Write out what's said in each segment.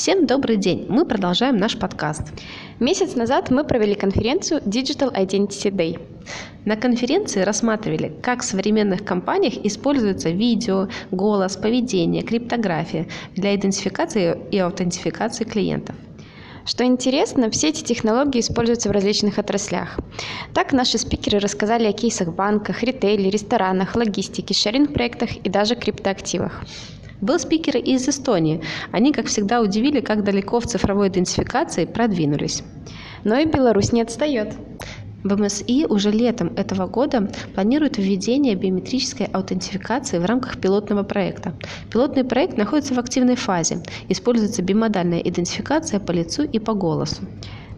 Всем добрый день! Мы продолжаем наш подкаст. Месяц назад мы провели конференцию Digital Identity Day. На конференции рассматривали, как в современных компаниях используются видео, голос, поведение, криптография для идентификации и аутентификации клиентов. Что интересно, все эти технологии используются в различных отраслях. Так наши спикеры рассказали о кейсах в банках, ритейле, ресторанах, логистике, шеринг-проектах и даже криптоактивах. Был спикер из Эстонии. Они, как всегда, удивили, как далеко в цифровой идентификации продвинулись. Но и Беларусь не отстает. В МСИ уже летом этого года планируют введение биометрической аутентификации в рамках пилотного проекта. Пилотный проект находится в активной фазе. Используется бимодальная идентификация по лицу и по голосу.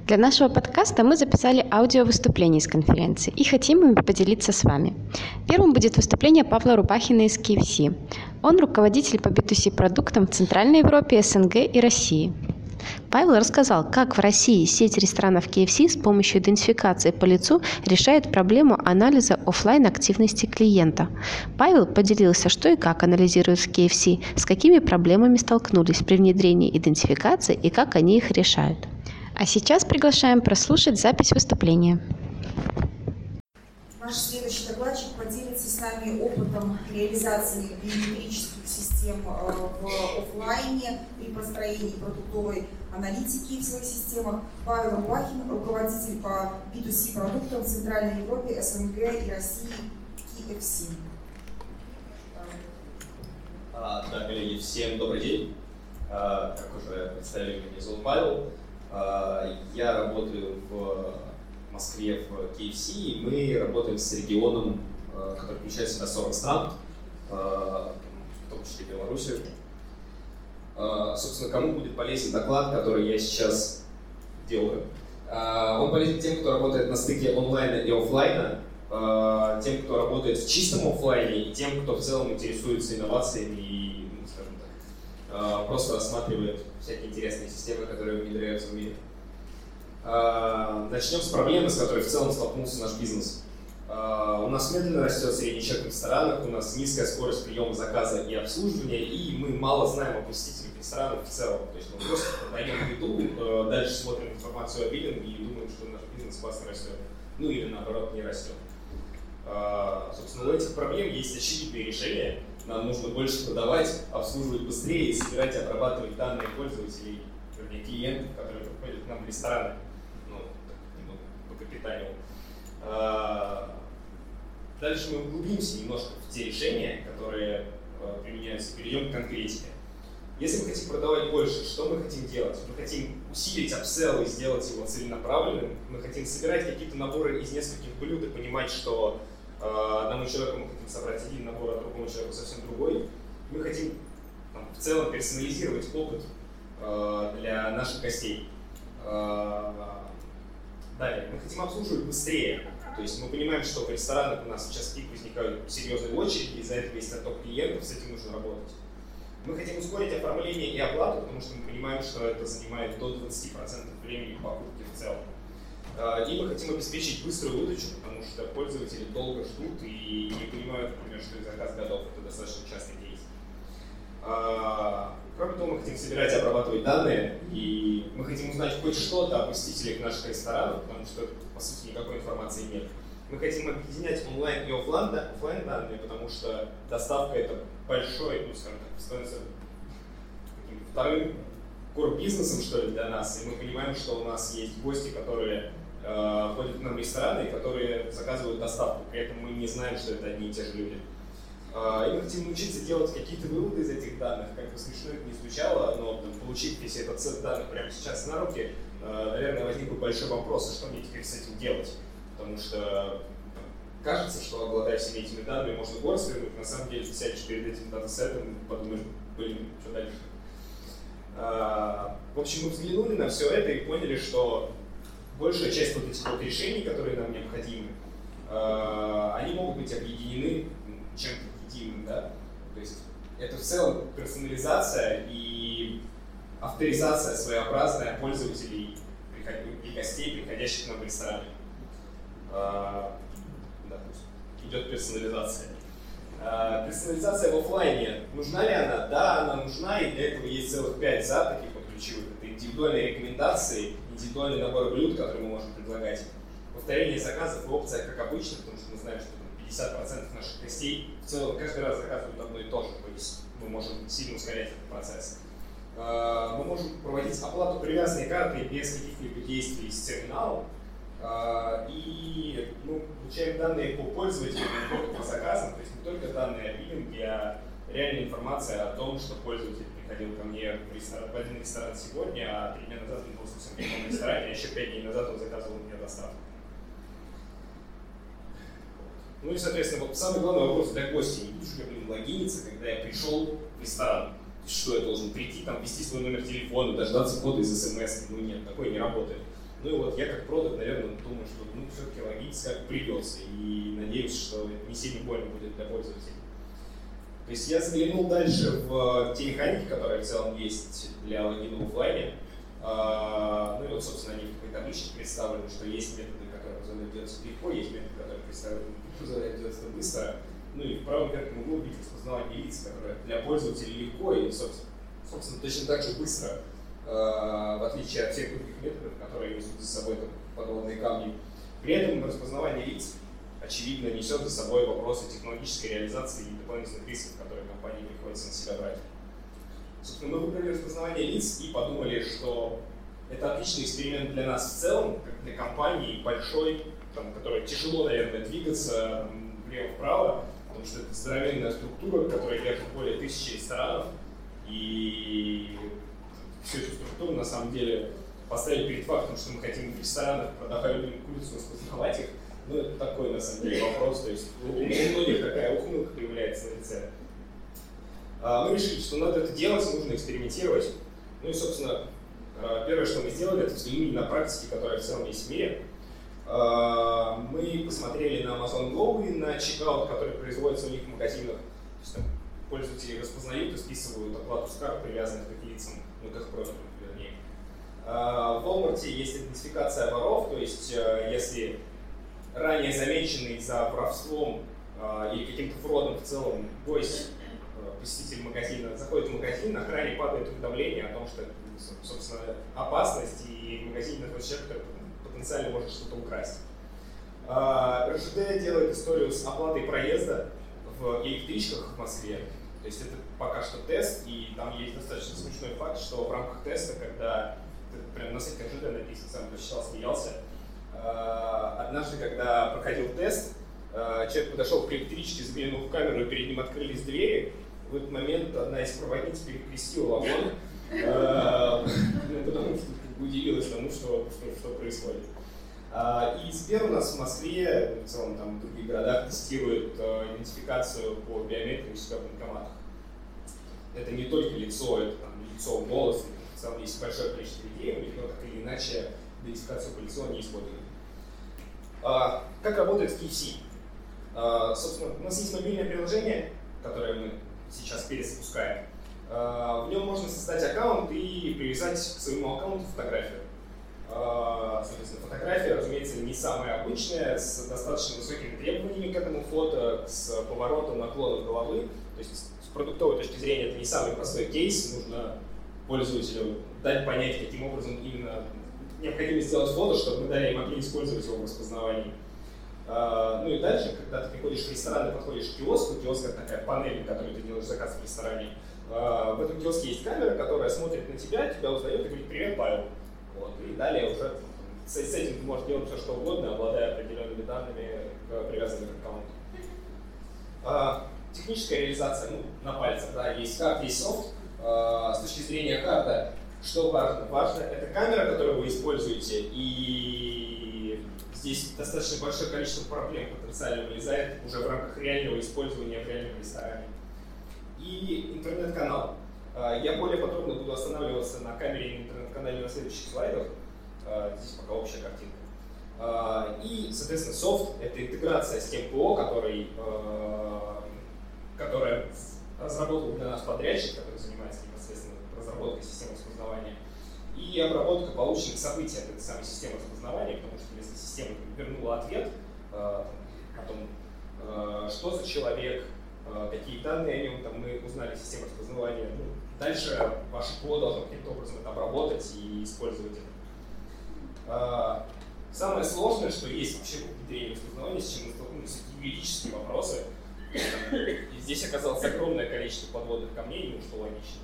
Для нашего подкаста мы записали аудио выступление из конференции и хотим им поделиться с вами. Первым будет выступление Павла Рубахина из KFC. Он руководитель по B2C продуктам в Центральной Европе, СНГ и России. Павел рассказал, как в России сеть ресторанов KFC с помощью идентификации по лицу решает проблему анализа офлайн активности клиента. Павел поделился, что и как анализируют в KFC, с какими проблемами столкнулись при внедрении идентификации и как они их решают. А сейчас приглашаем прослушать запись выступления. Наш следующий докладчик поделится с нами опытом реализации биометрических систем э, в офлайне при построении продуктовой аналитики в своих системах. Павел Рубахин, руководитель по B2C продуктам в Центральной Европе, СНГ и России KFC. А, да, коллеги, всем добрый день. А, как уже представили, меня зовут Павел. А, я работаю в Москве в KFC, и мы работаем с регионом, а, который включает в себя 40 стран, а, в том числе Белоруссию. Собственно, кому будет полезен доклад, который я сейчас делаю? Он полезен тем, кто работает на стыке онлайна и офлайна, тем, кто работает в чистом офлайне, и тем, кто в целом интересуется инновациями и, ну, скажем так, просто рассматривает всякие интересные системы, которые внедряются в мире. А, начнем с проблемы, с которой в целом столкнулся наш бизнес. А, у нас медленно растет средний чек в ресторанах, у нас низкая скорость приема заказа и обслуживания, и мы мало знаем о посетителях ресторанов в целом. То есть мы просто продаем еду, э, дальше смотрим информацию о биллинге и думаем, что наш бизнес классно растет. Ну или наоборот не растет. А, собственно, у этих проблем есть очевидные решения, нам нужно больше продавать, обслуживать быстрее собирать и обрабатывать данные пользователей, вернее, клиентов, которые приходят к нам в рестораны, капиталу. А, дальше мы углубимся немножко в те решения, которые а, применяются, перейдем к конкретике. Если мы хотим продавать больше, что мы хотим делать? Мы хотим усилить апселл и сделать его целенаправленным. Мы хотим собирать какие-то наборы из нескольких блюд и понимать, что Э, одному человеку мы хотим собрать один набор, а другому человеку совсем другой. Мы хотим там, в целом персонализировать опыт э, для наших гостей. Далее, мы хотим обслуживать быстрее. То есть мы понимаем, что в ресторанах у нас сейчас пик возникают серьезные очереди, из-за этого есть отток клиентов, с этим нужно работать. Мы хотим ускорить оформление и оплату, потому что мы понимаем, что это занимает до 20% времени покупки в целом. А, и мы хотим обеспечить быструю выдачу, потому что пользователи долго ждут и не понимают, например, что их заказ готов. Это достаточно частый кейс. Кроме того, мы хотим собирать и обрабатывать данные, и мы хотим узнать хоть что-то о посетителях наших ресторанов, потому что, по сути, никакой информации нет. Мы хотим объединять онлайн и офлайн, офлайн данные, потому что доставка это большой, ну, скажем так, становится вторым core бизнесом, что ли, для нас, и мы понимаем, что у нас есть гости, которые э, ходят к нам в рестораны, которые заказывают доставку, при этом мы не знаем, что это одни и те же люди. Э, и мы хотим научиться делать какие-то выводы из этих данных, как бы смешно это не звучало, но там, получить весь этот сет данных прямо сейчас на руки, э, наверное, возник бы большой вопрос, а что мне теперь с этим делать? Потому что кажется, что обладая всеми этими данными, можно город свернуть, на самом деле ты сядешь перед этим датасетом и подумаешь, блин, что дальше? В общем, мы взглянули на все это и поняли, что большая часть вот этих вот решений, которые нам необходимы, они могут быть объединены чем-то единым, да? То есть это в целом персонализация и авторизация своеобразная пользователей и гостей, приходящих в рестораны. Да, идет персонализация. Э, персонализация в офлайне, нужна ли она? Да, она нужна, и для этого есть целых пять за таких вот ключевых. Это индивидуальные рекомендации, индивидуальный набор блюд, которые мы можем предлагать. Повторение заказов и опция как обычно, потому что мы знаем, что 50% наших гостей в целом каждый раз заказывают одно и то же, то есть мы можем сильно ускорять этот процесс. А, мы можем проводить оплату привязанной картой без каких-либо действий с терминалом, а, и мы получаем данные по пользователю, по заказам, то есть не только данные о биллинге, а реальная информация о том, что пользователь приходил ко мне в, ресторан, в один ресторан сегодня, а три дня назад он был в другом ресторане, а еще пять дней назад он заказывал мне доставку. Ну и, соответственно, вот самый главный вопрос для гостя. Не буду же я, блин, логиниться, когда я пришел в ресторан. Что, я должен прийти, там, ввести свой номер телефона, дождаться кода из смс? Ну нет, такое не работает. Ну и вот я как продукт, наверное, думаю, что ну, все-таки логиться как придется. И надеюсь, что это не сильно больно будет для пользователей. То есть я заглянул дальше в те механики, которые в целом есть для логина в офлайне. А, ну и вот, собственно, они в такой табличке представлены, что есть методы, которые позволяют делать легко, есть методы, которые позволяют делать это быстро. Ну и в правом верхнем углу видите распознавание лиц, которое для пользователей легко и, собственно, собственно точно так же быстро Э, в отличие от всех других методов, которые несут за собой там, подводные камни. При этом распознавание лиц, очевидно, несет за собой вопросы технологической реализации и дополнительных рисков, которые компании приходится на себя брать. Собственно, мы выбрали распознавание лиц и подумали, что это отличный эксперимент для нас в целом, как для компании большой, там, которой тяжело, наверное, двигаться влево-вправо, потому что это здоровенная структура, которая держит более тысячи ресторанов, и всю эту структуру на самом деле поставили перед фактом, что мы хотим в ресторанах, продавая людям курицу, распознавать их, ну, это такой, на самом деле, вопрос. То есть у, многих такая ухмылка появляется на лице. А, мы решили, что надо это делать, нужно экспериментировать. Ну и, собственно, а, первое, что мы сделали, это взглянули на практики, которые в целом есть в мире. А, мы посмотрели на Amazon Go и на чекаут, который производится у них в магазинах. То есть, там, пользователи распознают и списывают оплату с карт, привязанных к лицам ну как просто, вернее. А, в Walmart есть идентификация воров, то есть э, если ранее замеченный за воровством а, или каким-то фродом в целом гость, э, посетитель магазина, заходит в магазин, охране падает уведомление о том, что, собственно, опасность, и в магазине находится человек, который потенциально может что-то украсть. А, РЖД делает историю с оплатой проезда в электричках в Москве. То есть это пока что тест, и там есть достаточно смешной факт, что в рамках теста, когда прям на сайте ЖД написан, сам прочитал, смеялся, э, однажды, когда проходил тест, э, человек подошел к электричке, заглянул в камеру, и перед ним открылись двери. В этот момент одна из проводниц перекрестила вагон, потому что удивилась тому, что, что, что происходит. А, и Сбер у нас в Москве, в целом там в других городах тестирует э, идентификацию по биометрии у себя в банкоматах. Это не только лицо, это там лицо, голос, в целом есть большое количество людей, у них но так или иначе идентификацию по лицу они используют. А, как работает KFC? А, собственно, у нас есть мобильное приложение, которое мы сейчас перезапускаем. В нем можно создать аккаунт и привязать к своему аккаунту фотографию. А, соответственно, фотография, разумеется, не самая обычная, с достаточно высокими требованиями к этому фото, с поворотом наклона головы. То есть с продуктовой точки зрения это не самый простой кейс, нужно пользователю дать понять, каким образом именно необходимо сделать фото, чтобы мы далее могли использовать его в распознавании. Uh, ну и дальше, когда ты приходишь в ресторан и подходишь к киоску, киоск это такая панель, на которой ты делаешь заказ в ресторане, в этом киоске есть камера, которая смотрит на тебя, тебя узнает и говорит «Привет, Павел». Вот. И далее уже с, с этим ты можешь делать все, что угодно, обладая определенными данными, привязанными к аккаунту. А, техническая реализация ну, на пальцах. Да, есть карт, есть софт. А, с точки зрения карта, что важно? Важно это камера, которую вы используете, и здесь достаточно большое количество проблем потенциально вылезает уже в рамках реального использования в реальном ресторане. И интернет-канал. А, я более подробно буду останавливаться на камере и интернет-канале на следующих слайдах. А, здесь пока общая картинка. А, и, соответственно, софт — это интеграция с тем ПО, который, которая разработал для нас подрядчик, который занимается непосредственно разработкой системы распознавания, и обработка полученных событий от этой самой системы распознавания, потому что если система вернула ответ о том, что за человек, какие данные о нем, там мы узнали систему распознавания, ну, дальше ваше ПО должно каким-то образом это обработать и использовать это. А, самое сложное, что есть вообще в внедрении распознавания, с чем мы столкнулись, это юридические вопросы. И здесь оказалось огромное количество подводных камней, ну что логично.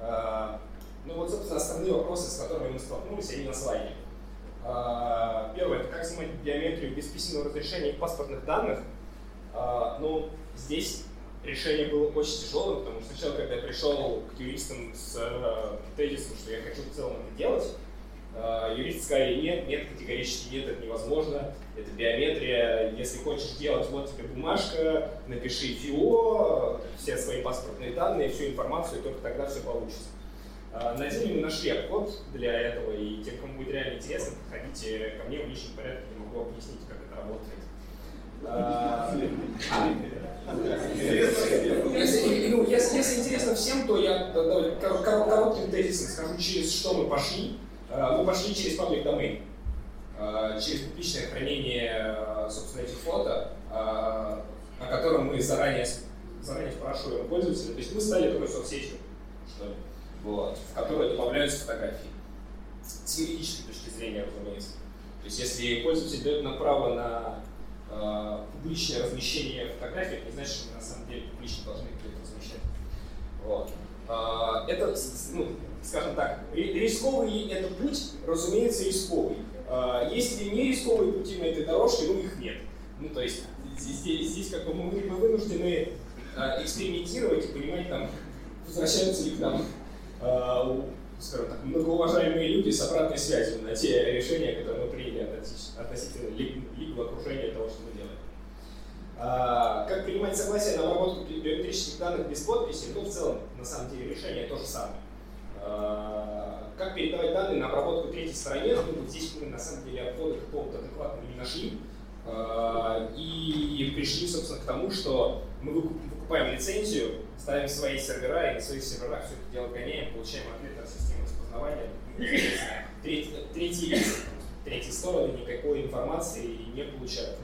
А, ну вот, собственно, основные вопросы, с которыми мы столкнулись, они на слайде. А, первое, это как снимать биометрию без письменного разрешения паспортных данных. Ну, здесь решение было очень тяжелым, потому что сначала, когда я пришел к юристам с э, тезисом, что я хочу в целом это делать, э, юристы сказали, нет, нет, категорически нет, это невозможно, это биометрия, если хочешь делать, вот тебе бумажка, напиши ФИО, все свои паспортные данные, всю информацию, и только тогда все получится. Э, на деле мы нашли обход для этого, и тем, кому будет реально интересно, подходите ко мне в личном порядке, я могу объяснить, как это работает. Если, ну, если, если интересно всем, то я давай, коротким тезисом скажу, через что мы пошли. Мы пошли через public domain, через публичное хранение, собственно, этих фото, о котором мы заранее, заранее спрашиваем пользователя. То есть мы стали такой соцсетью, что ли, вот, в которой добавляются фотографии. С юридической точки зрения, разумеется. То есть если пользователь дает нам право на э, публичное размещение фотографий, это не значит, что мы на самом деле публично должны их размещать. Вот. Э, это, ну, скажем так, рисковый это путь, разумеется, рисковый. Э, есть ли не рисковые пути на этой дорожке, ну их нет. Ну, то есть здесь, здесь как бы мы, мы вынуждены э, экспериментировать и понимать, там, возвращаются ли к нам скажем так, многоуважаемые люди с обратной связью на те решения, которые мы приняли относительно лигового окружения того, что мы делаем. А, как принимать согласие на обработку биометрических данных без подписи, ну, в целом, на самом деле, решение то же самое. А, как передавать данные на обработку третьей стороне, ну, вот здесь мы, на самом деле, обхода какого-то адекватного не нашли. А, и пришли, собственно, к тому, что мы выкупаем лицензию, ставим свои сервера, и на своих серверах все это дело гоняем, получаем ответ от системы распознавания. Третий, третий лиц, третьи стороны никакой информации не получают.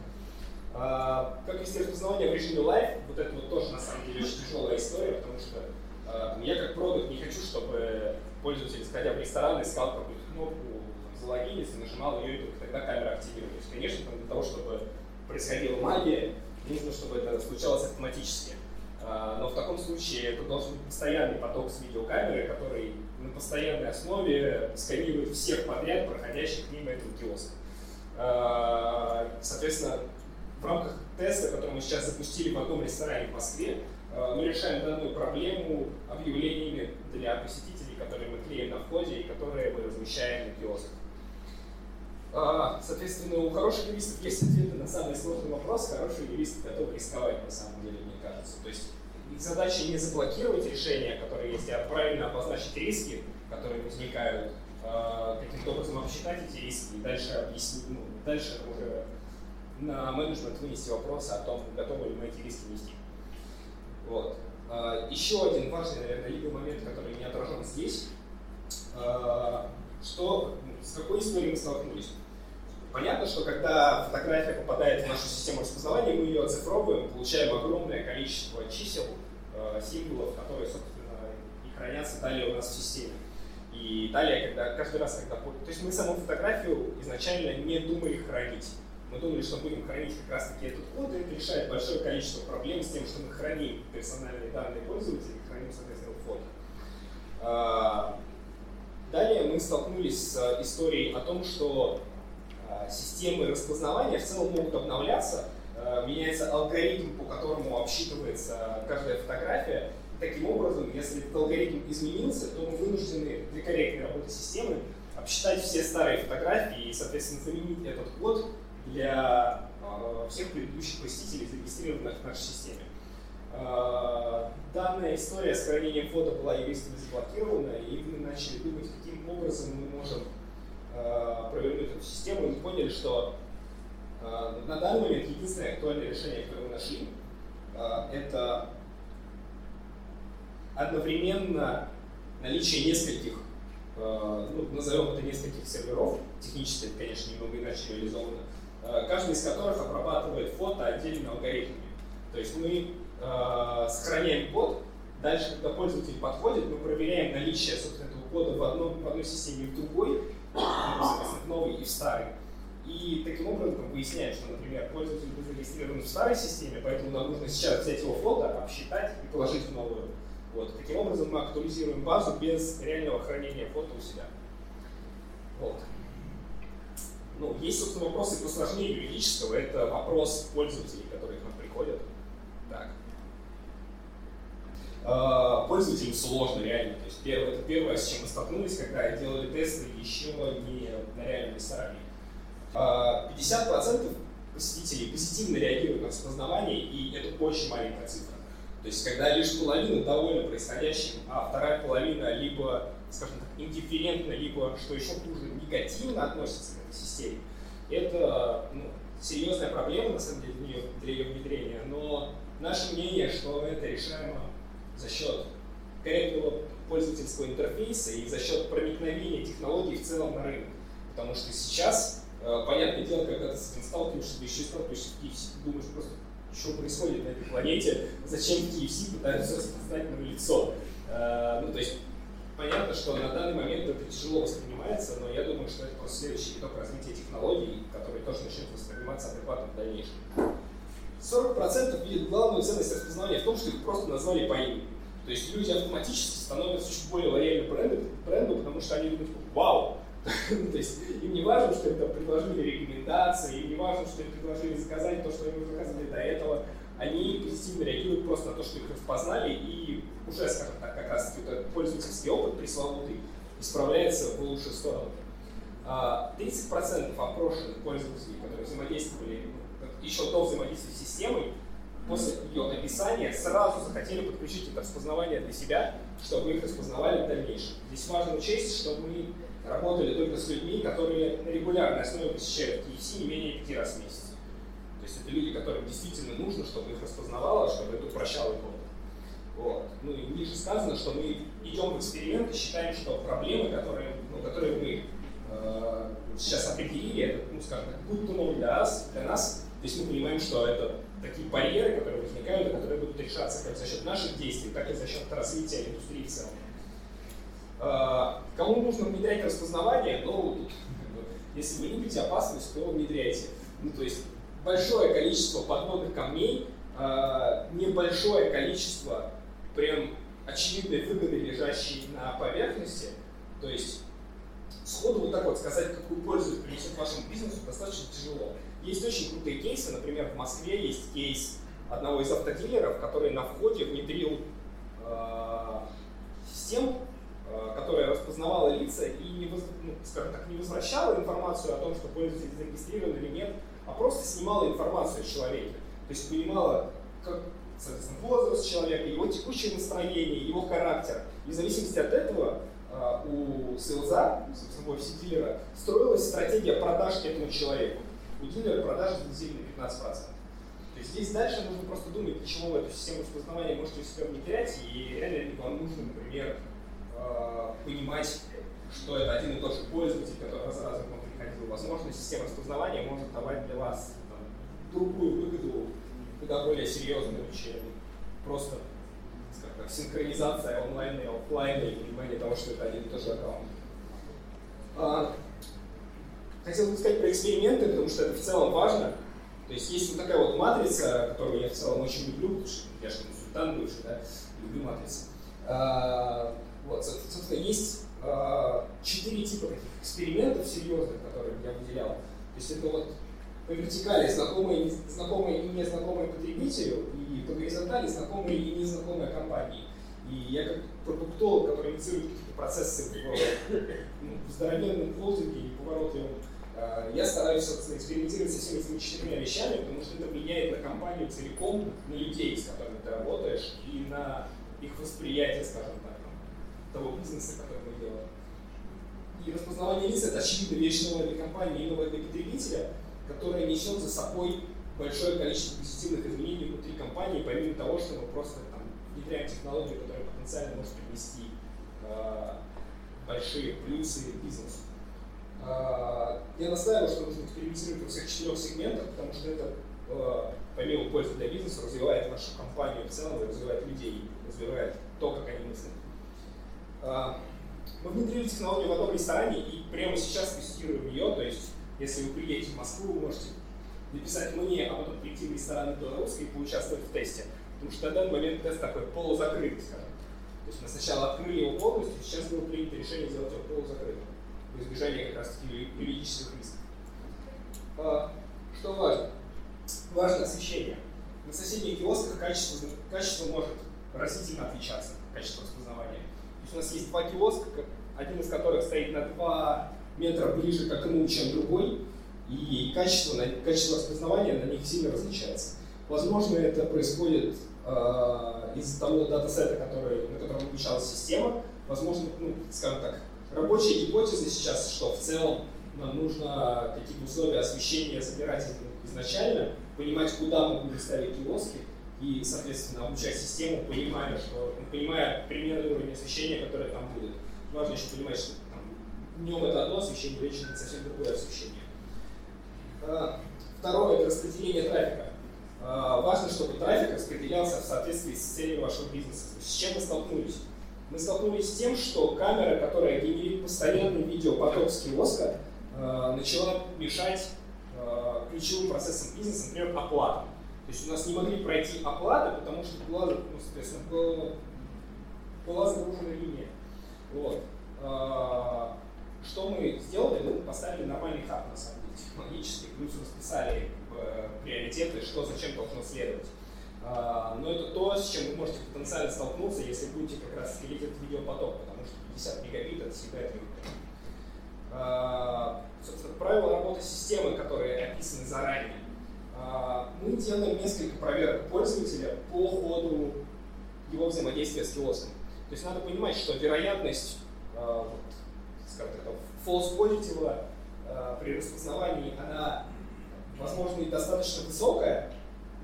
А, как вести распознавание в режиме live, вот это вот тоже на самом деле очень тяжелая история, потому что а, я как продукт не хочу, чтобы пользователь, сходя в ресторан, искал какую-то кнопку, залогиниться, нажимал ее, и только тогда камера активировалась. Конечно, для того, чтобы происходила магия, нужно, чтобы это случалось автоматически. А, но в таком случае это должен быть постоянный поток с видеокамеры, который на постоянной основе сканирует всех подряд, проходящих мимо этого киоска. А, соответственно, в рамках теста, который мы сейчас запустили в одном ресторане в Москве, а, мы решаем данную проблему объявлениями для посетителей, которые мы клеим на входе и которые мы размещаем на киосках. Соответственно, у хороших юристов есть ответы на самый сложный вопрос, хорошие юристы готовы рисковать, на самом деле, мне кажется. То есть их задача не заблокировать решения, которые есть, а правильно обозначить риски, которые возникают, каким-то образом обсчитать эти риски и дальше объяснить, ну, дальше уже на менеджмент вынести вопрос о том, готовы ли мы эти риски нести. Вот. Еще один важный, наверное, либо момент, который не отражен здесь, что, с какой историей мы столкнулись. Понятно, что когда фотография попадает в нашу систему распознавания, мы ее оцифровываем, получаем огромное количество чисел, символов, которые, собственно, и хранятся далее у нас в системе. И далее, когда каждый раз, когда... То есть мы саму фотографию изначально не думали хранить. Мы думали, что будем хранить как раз-таки этот код, и это решает большое количество проблем с тем, что мы храним персональные данные пользователей, храним, соответственно, фото. А, далее мы столкнулись с историей о том, что Э, системы распознавания в целом могут обновляться, э, меняется алгоритм, по которому обсчитывается каждая фотография. таким образом, если этот алгоритм изменился, то мы вынуждены для корректной работы системы обсчитать все старые фотографии и, соответственно, заменить этот код для э, всех предыдущих посетителей, зарегистрированных в нашей системе. Данная история с хранением фото была юристами заблокирована, и мы начали думать, каким образом мы можем Э, провернуть эту систему, и мы поняли, что э, на данный момент единственное актуальное решение, которое мы нашли, э, это одновременно наличие нескольких, ну, назовем это нескольких серверов, технически это, конечно, немного иначе реализовано, каждый из которых обрабатывает фото отдельными алгоритмами. То есть мы сохраняем код, Дальше, когда пользователь подходит, мы проверяем наличие, собственно, этого кода в, одном, в одной системе и в другой, соответственно, в новой и в старой. И таким образом выясняем, что, например, пользователь был зарегистрирован в старой системе, поэтому нам нужно сейчас взять его фото, обсчитать и положить в новую. Вот. Таким образом мы актуализируем базу без реального хранения фото у себя. Вот. Ну, есть, собственно, вопросы посложнее юридического. Это вопрос пользователей, которые к нам приходят. Так. А, пользователям сложно, реально. То есть первое, это первое, с чем мы столкнулись, когда делали тесты еще не на реальном ресторане. 50% а, посетителей позитивно реагируют на распознавание, и это очень маленькая цифра. То есть, когда лишь половина довольна происходящим, а вторая половина либо, скажем так, индифферентно, либо, что еще хуже, негативно относится к этой системе, это ну, серьезная проблема, на самом деле, для ее, для ее внедрения. Но наше мнение, что это решаемо за счет корректного пользовательского интерфейса и за счет проникновения технологий в целом на рынок. Потому что сейчас понятное дело, когда ты с сталкиваешься, ты еще и сталкиваешься в KFC, ты думаешь просто, что происходит на этой планете, зачем KFC пытаются распознать мое лицо. Э, ну, то есть, понятно, что на данный момент это тяжело воспринимается, но я думаю, что это просто следующий виток развития технологий, который тоже начнет восприниматься адекватно в дальнейшем. 40% видят главную ценность распознавания в том, что их просто назвали по имени. То есть люди автоматически становятся чуть более лояльны бренду, бренду потому что они думают, вау, то есть им не важно, что это предложили рекомендации, им не важно, что им предложили заказать то, что им заказывали до этого. Они позитивно реагируют просто на то, что их распознали, и уже, скажем так, как раз вот этот пользовательский опыт пресловутый исправляется в лучшую сторону. 30% а, опрошенных пользователей, которые взаимодействовали еще до взаимодействия с системой, после ее написания сразу захотели подключить это распознавание для себя, чтобы их распознавали в дальнейшем. Здесь важно учесть, что мы работали только с людьми, которые на регулярной основе посещают KFC не менее пяти раз в месяц. То есть это люди, которым действительно нужно, чтобы их распознавало, чтобы это упрощало их. Вот. Ну и ниже сказано, что мы идем в эксперимент и считаем, что проблемы, которые, ну, которые мы э, сейчас определили, это, ну, скажем так, будут новые для нас, для нас. То есть мы понимаем, что это такие барьеры, которые возникают, которые будут решаться как за счет наших действий, так и за счет развития индустрии в целом. А, кому нужно внедрять распознавание, ну, если вы любите опасность, то внедряйте. Ну, то есть большое количество подводных камней, а, небольшое количество прям очевидной выгоды, лежащей на поверхности. То есть сходу вот так вот сказать, какую пользу принесет вашему бизнесу, достаточно тяжело. Есть очень крутые кейсы, например, в Москве есть кейс одного из автодилеров, который на входе внедрил э, систему, которая распознавала лица и не, воз, ну, скажем так, не возвращала информацию о том, что пользователь зарегистрирован или нет, а просто снимала информацию о человеке. То есть понимала, как, соответственно, возраст человека, его текущее настроение, его характер. И в зависимости от этого э, у сейлза, собственно, в офисе дилера, строилась стратегия продаж этому человеку. У дилера продажи взлетели на 15%. То есть здесь дальше нужно просто думать, для чего вы эту систему распознавания можете у себя внедрять, и реально ли вам нужно, например, Э, понимать, что это один и тот же пользователь, который раз к вам приходил. Возможно, система распознавания может давать для вас там, другую выгоду, куда более серьезную, чем просто как, синхронизация онлайна и офлайна и понимание того, что это один и тот же аккаунт. А, хотел бы сказать про эксперименты, потому что это в целом важно. То есть есть вот такая вот матрица, которую я в целом очень люблю, потому что я же консультант бывший, да, люблю матрицы. А, вот, собственно, есть э, четыре типа таких экспериментов серьезных, которые я выделял. То есть это вот по вертикали знакомые, знакомые и незнакомые потребителю, и по горизонтали знакомые и незнакомые компании. И я как продуктолог, который инициирует какие-то процессы в, ну, в здоровенном холдинге и поворотливом, э, я стараюсь, собственно, экспериментировать со всеми этими четырьмя вещами, потому что это влияет на компанию целиком, на людей, с которыми ты работаешь, и на их восприятие, скажем так того бизнеса, который мы делаем. И распознавание лиц – это очевидно вещь новая для компании и новая для потребителя, которая несет за собой большое количество позитивных изменений внутри компании, помимо того, что мы просто там, внедряем технологию, которая потенциально может принести э, большие плюсы бизнесу. Э, я настаиваю, что нужно экспериментировать во всех четырех сегментах, потому что это помимо пользы для бизнеса, развивает нашу компанию в целом, развивает людей, развивает то, как они мыслят. Мы внедрили технологию в одном ресторане и прямо сейчас тестируем ее, то есть если вы приедете в Москву, вы можете написать мне, а потом прийти в ресторан белорусский и поучаствовать в тесте. Потому что на данный момент тест такой полузакрытый, скажем. То есть мы сначала открыли его полностью, сейчас было принято решение сделать его полузакрытым, в избежание как раз таки юридических рисков. А, что важно? Важно освещение. На соседних киосках качество, качество может разительно отличаться, качество распознавания. У нас есть два киоска, один из которых стоит на 2 метра ближе к окну, чем другой, и качество, качество распознавания на них сильно различается. Возможно, это происходит э, из-за того датасета, который, на котором обучалась система. Возможно, ну, скажем так, рабочая гипотеза сейчас, что в целом нам нужно какие-то условия освещения собирать изначально, понимать, куда мы будем ставить киоски, и, соответственно, обучать систему, понимая, что, понимая примерный уровень освещения, который там будет. Важно еще понимать, что днем это одно освещение, вечером это совсем другое освещение. А, второе – это распределение трафика. А, важно, чтобы трафик распределялся в соответствии с целью вашего бизнеса. С чем мы столкнулись? Мы столкнулись с тем, что камера, которая генерит постоянный видеопоток с киоска, а, начала мешать ключевым процессам бизнеса, например, оплатам. То есть у нас не могли пройти оплаты, потому что была, ну, соответственно, была, загружена линия. Вот. Что мы сделали? Мы поставили нормальный хаб, на самом деле, технологически, плюс расписали э, приоритеты, что зачем должно следовать. А, но это то, с чем вы можете потенциально столкнуться, если будете как раз следить этот видеопоток, потому что 50 мегабит это всегда это а, Собственно, правила работы системы, которые описаны заранее. Делаем несколько проверок пользователя по ходу его взаимодействия с киоском. То есть надо понимать, что вероятность скажем так, false positive э, при распознавании, она, возможно, и достаточно высокая,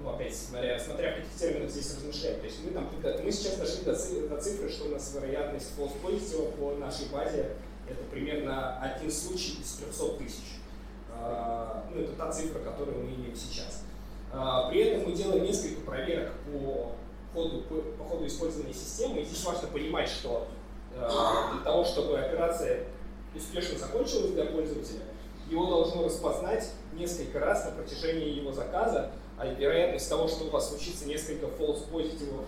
ну, опять, смотря, смотря в каких терминах здесь размышляем. То есть мы, там, мы сейчас дошли до цифры, до цифры, что у нас вероятность false positive по нашей базе это примерно один случай из 300 тысяч. Uh, ну, это та цифра, которую мы имеем сейчас. Uh, при этом мы делаем несколько проверок по ходу, по, ходу использования системы. И здесь важно понимать, что uh, для того, чтобы операция успешно закончилось для пользователя, его должно распознать несколько раз на протяжении его заказа, а вероятность того, что у вас случится несколько false позитивов,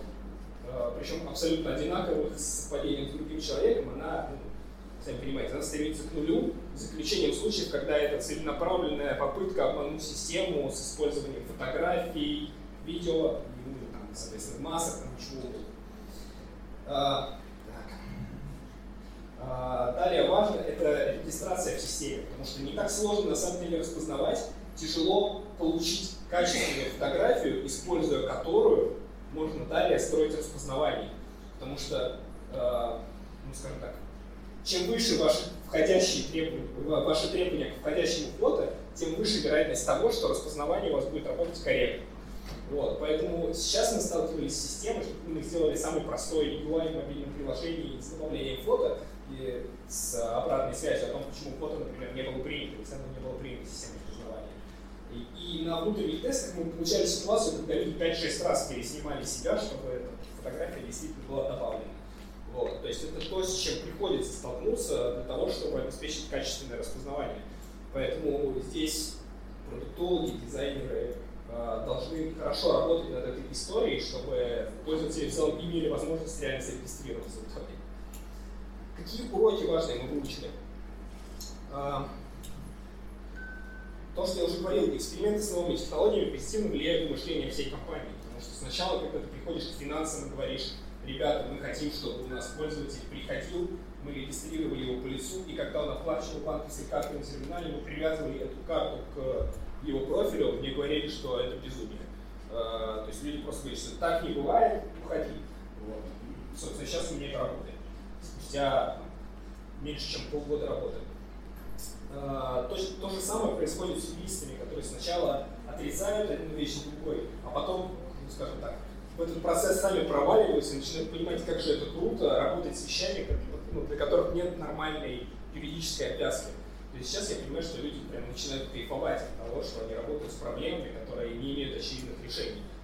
э, причем абсолютно одинаковых с совпадением с другим человеком, она, ну, сами понимаете, она стремится к нулю, за исключением случаев, когда это целенаправленная попытка обмануть систему с использованием фотографий, видео, ну, там, соответственно, масок, там, чего. А, а, далее важно это регистрация в системе, потому что не так сложно на самом деле распознавать, тяжело получить качественную фотографию, используя которую можно далее строить распознавание. Потому что, э, ну скажем так, чем выше ваши входящие требования, ваши требования к входящему фото, тем выше вероятность того, что распознавание у вас будет работать корректно. Вот, поэтому сейчас мы сталкивались с системой, что мы сделали самый простой UI в мобильном приложении с добавлением фото, и с обратной связью о том, почему фото, например, не было принято, или не было принято системой распознавания. И, и на внутренних тестах мы получали ситуацию, когда люди 5-6 раз переснимали себя, чтобы эта фотография действительно была добавлена. Вот. То есть это то, с чем приходится столкнуться для того, чтобы обеспечить качественное распознавание. Поэтому здесь продуктологи, дизайнеры э, должны хорошо работать над этой историей, чтобы пользователи в целом имели возможность реально зарегистрироваться в итоге. Какие уроки важные мы выучили? А, то, что я уже говорил, эксперименты с новыми технологиями позитивно влияют на мышление всей компании. Потому что сначала, когда ты приходишь к финансам и говоришь, ребята, мы хотим, чтобы у нас пользователь приходил, мы регистрировали его по лицу, и когда он оплачивал банковской картой на терминале, мы привязывали эту карту к его профилю, мне говорили, что это безумие. А, то есть люди просто говорят, что так не бывает, уходи. Вот. Собственно, сейчас у меня это работает спустя меньше, чем полгода работы. А, то, то же самое происходит с юристами, которые сначала отрицают одну вещь другой, а потом, ну, скажем так, в этот процесс сами проваливаются и начинают понимать, как же это круто работать с вещами, ну, для которых нет нормальной юридической обвязки. То есть сейчас я понимаю, что люди прям начинают кайфовать от того, что они работают с проблемами, которые не имеют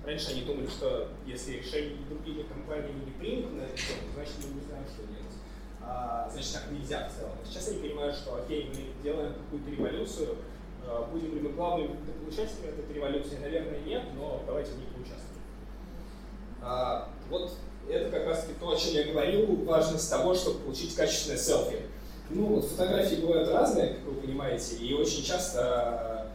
раньше они думали, что если решение другими компаниями не принято на эту тему, значит мы не знаем, что делать. А, значит, так нельзя в целом. Сейчас они понимают, что окей, мы делаем какую-то революцию, а, будем ли мы главными получателями этой революции, наверное, нет, но давайте в ней поучаствуем. А, вот это как раз то, о чем я говорил, важность того, чтобы получить качественное селфи. Ну, фотографии бывают разные, как вы понимаете, и очень часто,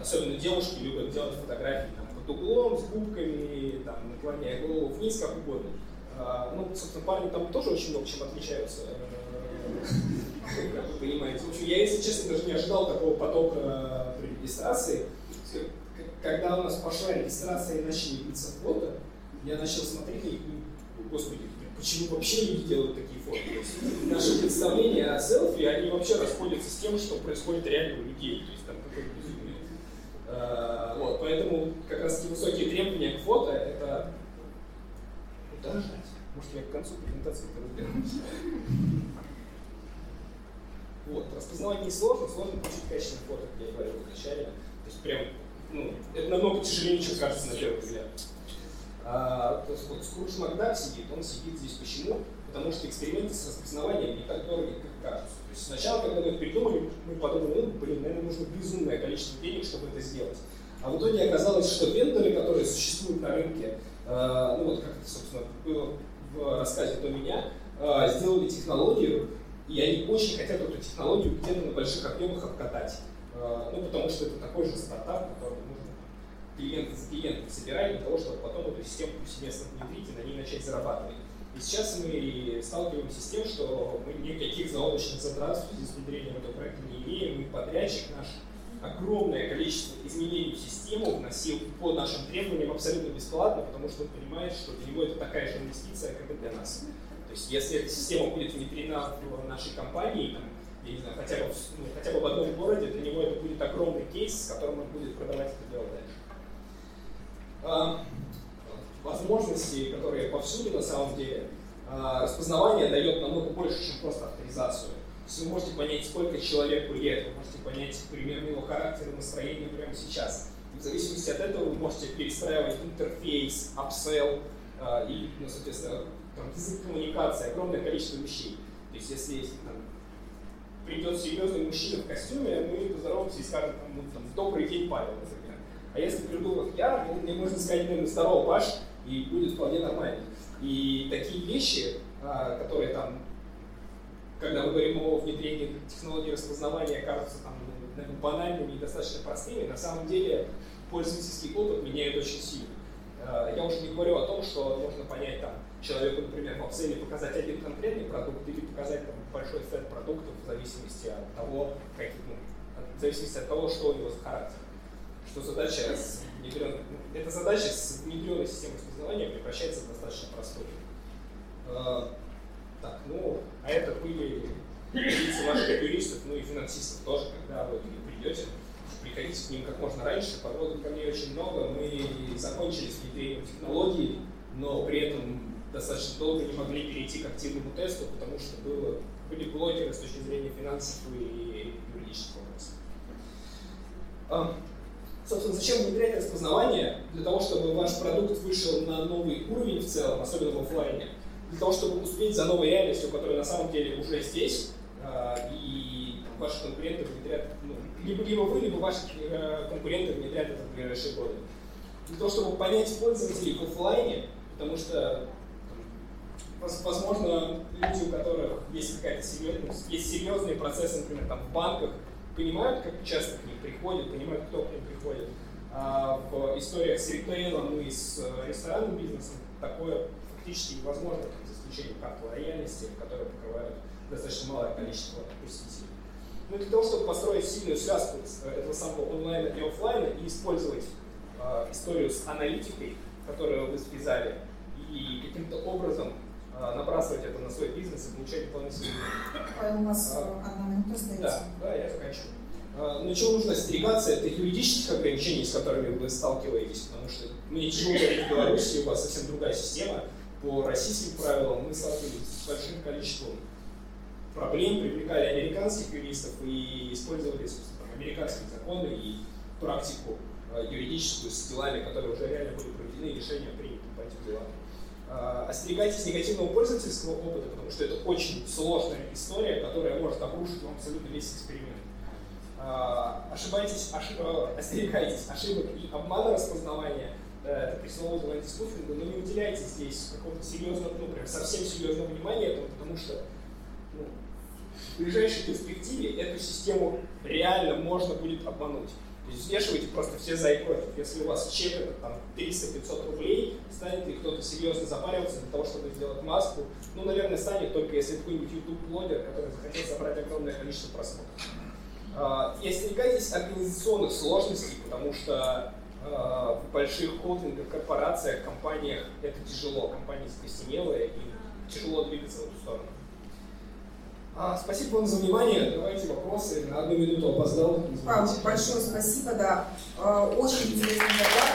особенно девушки любят делать фотографии там, под углом, с губками, там, наклоняя голову вниз, как угодно. А, ну, собственно, парни там тоже очень много чем отличаются, как вы понимаете. В общем, я, если честно, даже не ожидал такого потока при регистрации. Когда у нас пошла регистрация и начали биться фото, я начал смотреть и, господи, почему вообще люди делают такие есть наши представления о селфи, они вообще расходятся с тем, что происходит реально у людей. То есть там безумие. А, вот, поэтому как раз таки высокие требования к фото — это удорожать. Может, я к концу презентации это разберусь. Вот. Распознавать не сложно, сложно получить качественное фото, как я говорил вначале. То есть прям, ну, это намного тяжелее, чем кажется на первый взгляд. А, Скрудж Макдак сидит, он сидит здесь почему? Потому что эксперименты с распознаванием не так дороги, как кажутся. То есть сначала, когда мы это придумали, мы подумали, ну, блин, наверное, нужно безумное количество денег, чтобы это сделать. А в итоге оказалось, что вендоры, которые существуют на рынке, э, ну вот как это, собственно, было в рассказе до меня, э, сделали технологию, и они очень хотят эту технологию где-то на больших объемах обкатать. Э, ну, потому что это такой же стартап, который клиента за клиентом собирать для того, чтобы потом эту систему повсеместно внедрить и на ней начать зарабатывать. И сейчас мы сталкиваемся с тем, что мы никаких заоблачных затрат в связи с внедрением этого проекта не имеем, и подрядчик наш огромное количество изменений в систему вносил по нашим требованиям абсолютно бесплатно, потому что он понимает, что для него это такая же инвестиция, как и для нас. То есть если эта система будет внедрена в нашей компании, там, я не знаю, хотя бы, ну, хотя бы в одном городе, для него это будет огромный кейс, с которым он будет продавать это дело дальше. А, возможности, которые повсюду на самом деле, а, распознавание дает намного больше, чем просто авторизацию. То есть вы можете понять, сколько человеку лет, вы можете понять примерно его характер и настроение прямо сейчас. И в зависимости от этого вы можете перестраивать интерфейс, апсел э, и, ну, соответственно, там, язык коммуникации, огромное количество вещей. То есть если, если там, придет серьезный мужчина в костюме, мы поздороваемся и скажем, там, ну, там, добрый день, Павел. А если приду я, ну, мне можно сказать, наверное, здорово, Паш, и будет вполне нормально. И такие вещи, а, которые там когда мы говорим о внедрении технологий распознавания, кажутся там, наверное, банальными и достаточно простыми, на самом деле пользовательский опыт меняет очень сильно. Э, я уже не говорю о том, что можно понять там, человеку, например, в апселе показать один конкретный продукт или показать там, большой сет продуктов в зависимости от того, как, ну, в зависимости от того, что у него за характер. Что задача с эта задача с внедренной системой распознавания превращается в достаточно простую. Э, так, ну, а это были позиции наших юристов, ну и финансистов тоже, когда вы придете, приходите к ним как можно раньше, подводных камней очень много, мы закончили с внедрением технологий, но при этом достаточно долго не могли перейти к активному тесту, потому что было, были блокеры с точки зрения финансов и юридических вопросов. А, собственно, зачем внедрять распознавание? Для того, чтобы ваш продукт вышел на новый уровень в целом, особенно в офлайне для того, чтобы успеть за новой реальностью, которая на самом деле уже здесь, э, и ваши конкуренты внедрят, ну, либо, либо вы, либо ваши э, конкуренты внедрят это в ближайшие годы. Для того, чтобы понять пользователей в офлайне, потому что возможно, люди, у которых есть какая-то серьезная, есть серьезные процессы, например, там в банках, понимают, как часто к ним приходят, понимают, кто к ним приходит. А в историях с ритейлом и с э, ресторанным бизнесом такое фактически невозможно, за исключением карт лояльности, которые покрывают достаточно малое количество посетителей. Ну, для того, чтобы построить сильную связку этого самого онлайна и офлайна и использовать э, историю с аналитикой, которую вы связали, и каким-то образом э, набрасывать это на свой бизнес и получать дополнительные... Павел, у вас а, одна минута остается. Да, да, я заканчиваю. Но ну, чего нужно остерегаться, это юридических ограничений, с которыми вы сталкиваетесь, потому что мне тяжело говорить в Беларуси, у вас совсем другая система, по российским правилам мы сталкивались с большим количеством проблем, привлекали американских юристов и использовали там, американские законы и практику э, юридическую с делами, которые уже реально были проведены, решения приняты по этим делам. Э, остерегайтесь негативного пользовательского опыта, потому что это очень сложная история, которая может обрушить вам абсолютно весь эксперимент. Ошибайтесь, ошиб, остерегайтесь ошибок и обмана распознавания – это пресловутого антискуфинга, но не уделяйте здесь какого-то серьезного, ну, прям совсем серьезного внимания этому, потому что ну, в ближайшей перспективе эту систему реально можно будет обмануть. Взвешивайте просто все за и против. Если у вас чек это там 300-500 рублей, станет ли кто-то серьезно запариваться для того, чтобы сделать маску? Ну, наверное, станет только если какой-нибудь YouTube-блогер, который захотел собрать огромное количество просмотров. А, и остерегайтесь организационных сложностей, потому что Э, в больших холдингах, корпорациях, компаниях это тяжело. Компании закостенелые, и тяжело двигаться в эту сторону. А, спасибо вам за внимание. Давайте вопросы. На одну минуту опоздал. Павел, большое спасибо, да. Э, очень интересный доклад.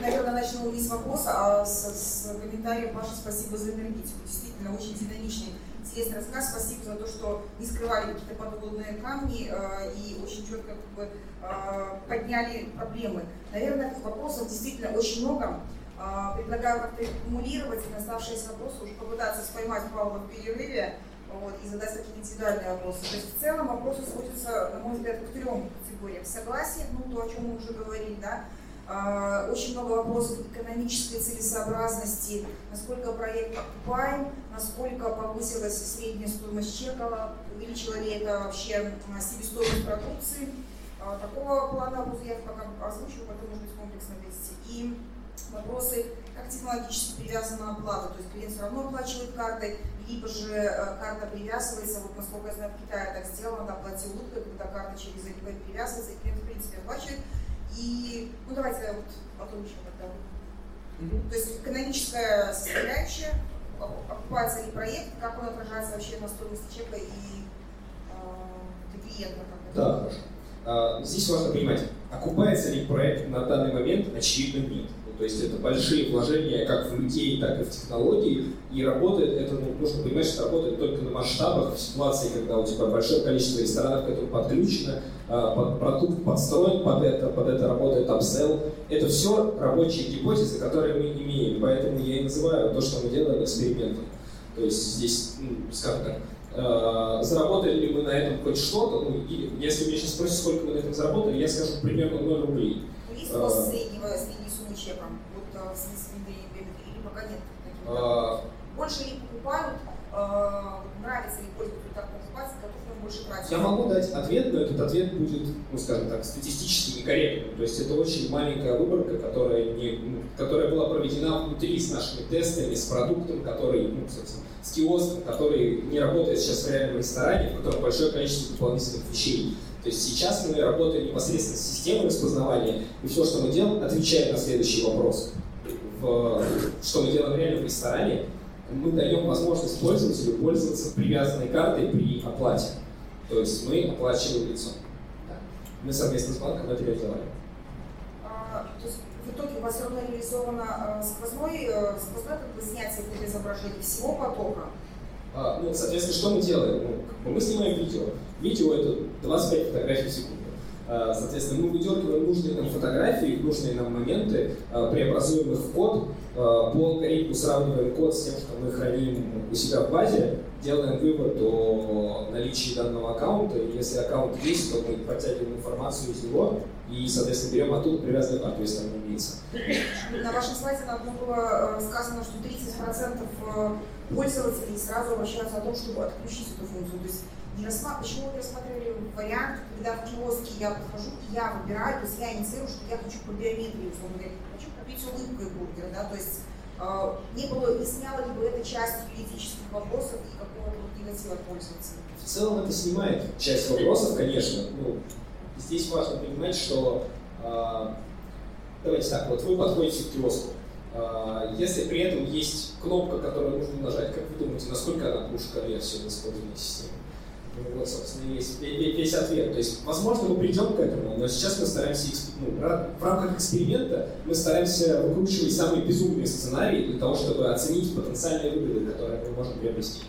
Наверное, начну не с вопроса, а с, с комментарием. Паша, спасибо за энергетику. Действительно, очень динамичный интересный рассказ. Спасибо за то, что не скрывали какие-то подводные камни э, и очень четко как бы, э, подняли проблемы. Наверное, вопросов действительно очень много. Э, предлагаю как-то аккумулировать на оставшиеся вопросы уже попытаться споймать Павла в перерыве вот, и задать такие индивидуальные вопросы. То есть в целом вопросы сводятся, на мой взгляд, к трем категориям. Согласие, ну то, о чем мы уже говорили, да, а, очень много вопросов экономической целесообразности, насколько проект окупаем, насколько повысилась средняя стоимость чека, увеличила ли это вообще себестоимость продукции. А, такого плана вопроса я пока озвучиваю, потом, может быть, комплексно вести. И вопросы, как технологически привязана оплата, то есть клиент все равно оплачивает картой, либо же э, карта привязывается, вот насколько я знаю, в Китае так сделано, да, плати улыбкой, когда карта через Alipay привязывается, и клиент в принципе оплачивает и, ну давайте вот озвучим тогда. Угу. То есть экономическая составляющая, окупается ли проект, как он отражается вообще на стоимости чека и э, клиента. Да, хорошо. А, здесь важно понимать, окупается ли проект на данный момент, очевидно нет. То есть это большие вложения как в людей, так и в технологии. И работает это, ну, нужно понимать, что работает только на масштабах, в ситуации, когда у тебя большое количество ресторанов к этому подключено, а, под, продукт подстроен под это, под это работает апсел. Это все рабочие гипотезы, которые мы имеем. Поэтому я и называю то, что мы делаем, экспериментом. То есть здесь, ну, скажем так, э, заработали ли мы на этом хоть что-то, ну, если меня сейчас спросят, сколько мы на этом заработали, я скажу примерно 0 рублей. Есть у вас среднего, средней суммы чека? Вот в смысле, или пока нет? А... Больше ли покупают, нравится ли пользователю так покупать, готов ли больше тратить? Я могу дать ответ, но этот ответ будет, ну, скажем так, статистически некорректным. То есть это очень маленькая выборка, которая, не, ну, которая была проведена внутри с нашими тестами, с продуктом, который, ну, собственно, с киоском, который не работает сейчас в реальном ресторане, в котором большое количество дополнительных вещей. То есть сейчас мы работаем непосредственно с системой распознавания, и все, что мы делаем, отвечает на следующий вопрос. В, что мы делаем реально в ресторане, мы даем возможность пользователю пользоваться привязанной картой при оплате. То есть мы оплачиваем лицо. Да. Мы совместно с банком это реализовали. А, то есть в итоге у вас равно реализовано э, сквозной, э, сквозное как бы снятие изображения всего потока? А, ну, соответственно, что мы делаем? Ну, мы снимаем видео. Видео это 25 фотографий в секунду. А, соответственно, мы выдергиваем нужные нам фотографии, нужные нам моменты, а, преобразуем их в код, а, по алгоритму сравниваем код с тем, что мы храним у себя в базе, делаем вывод о наличии данного аккаунта, и если аккаунт есть, то мы подтягиваем информацию из него и, соответственно, берем оттуда привязанную карту, если она имеется. На вашем слайде на одном было э, сказано, что 30% э, пользователей сразу обращаются о том, чтобы отключить эту функцию. То есть почему вы рассматривали вариант, когда в киоске я подхожу, я выбираю, то есть я инициирую, что я хочу по биометрии, условно говоря, хочу купить улыбкой бургер, да, то есть э, не было, не сняло ли бы это часть юридических вопросов и какого-то негатива пользователя? В целом это снимает часть вопросов, конечно. Ну, здесь важно понимать, что э, давайте так, вот вы подходите к киоску, э, если при этом есть кнопка, которую нужно нажать, как вы думаете, насколько она пуш конверсию в использовании системы? Вот, собственно, весь, весь ответ. То есть, возможно, мы придем к этому, но сейчас мы стараемся, ну, в рамках эксперимента, мы стараемся выкручивать самые безумные сценарии для того, чтобы оценить потенциальные выгоды, которые мы можем приобрести.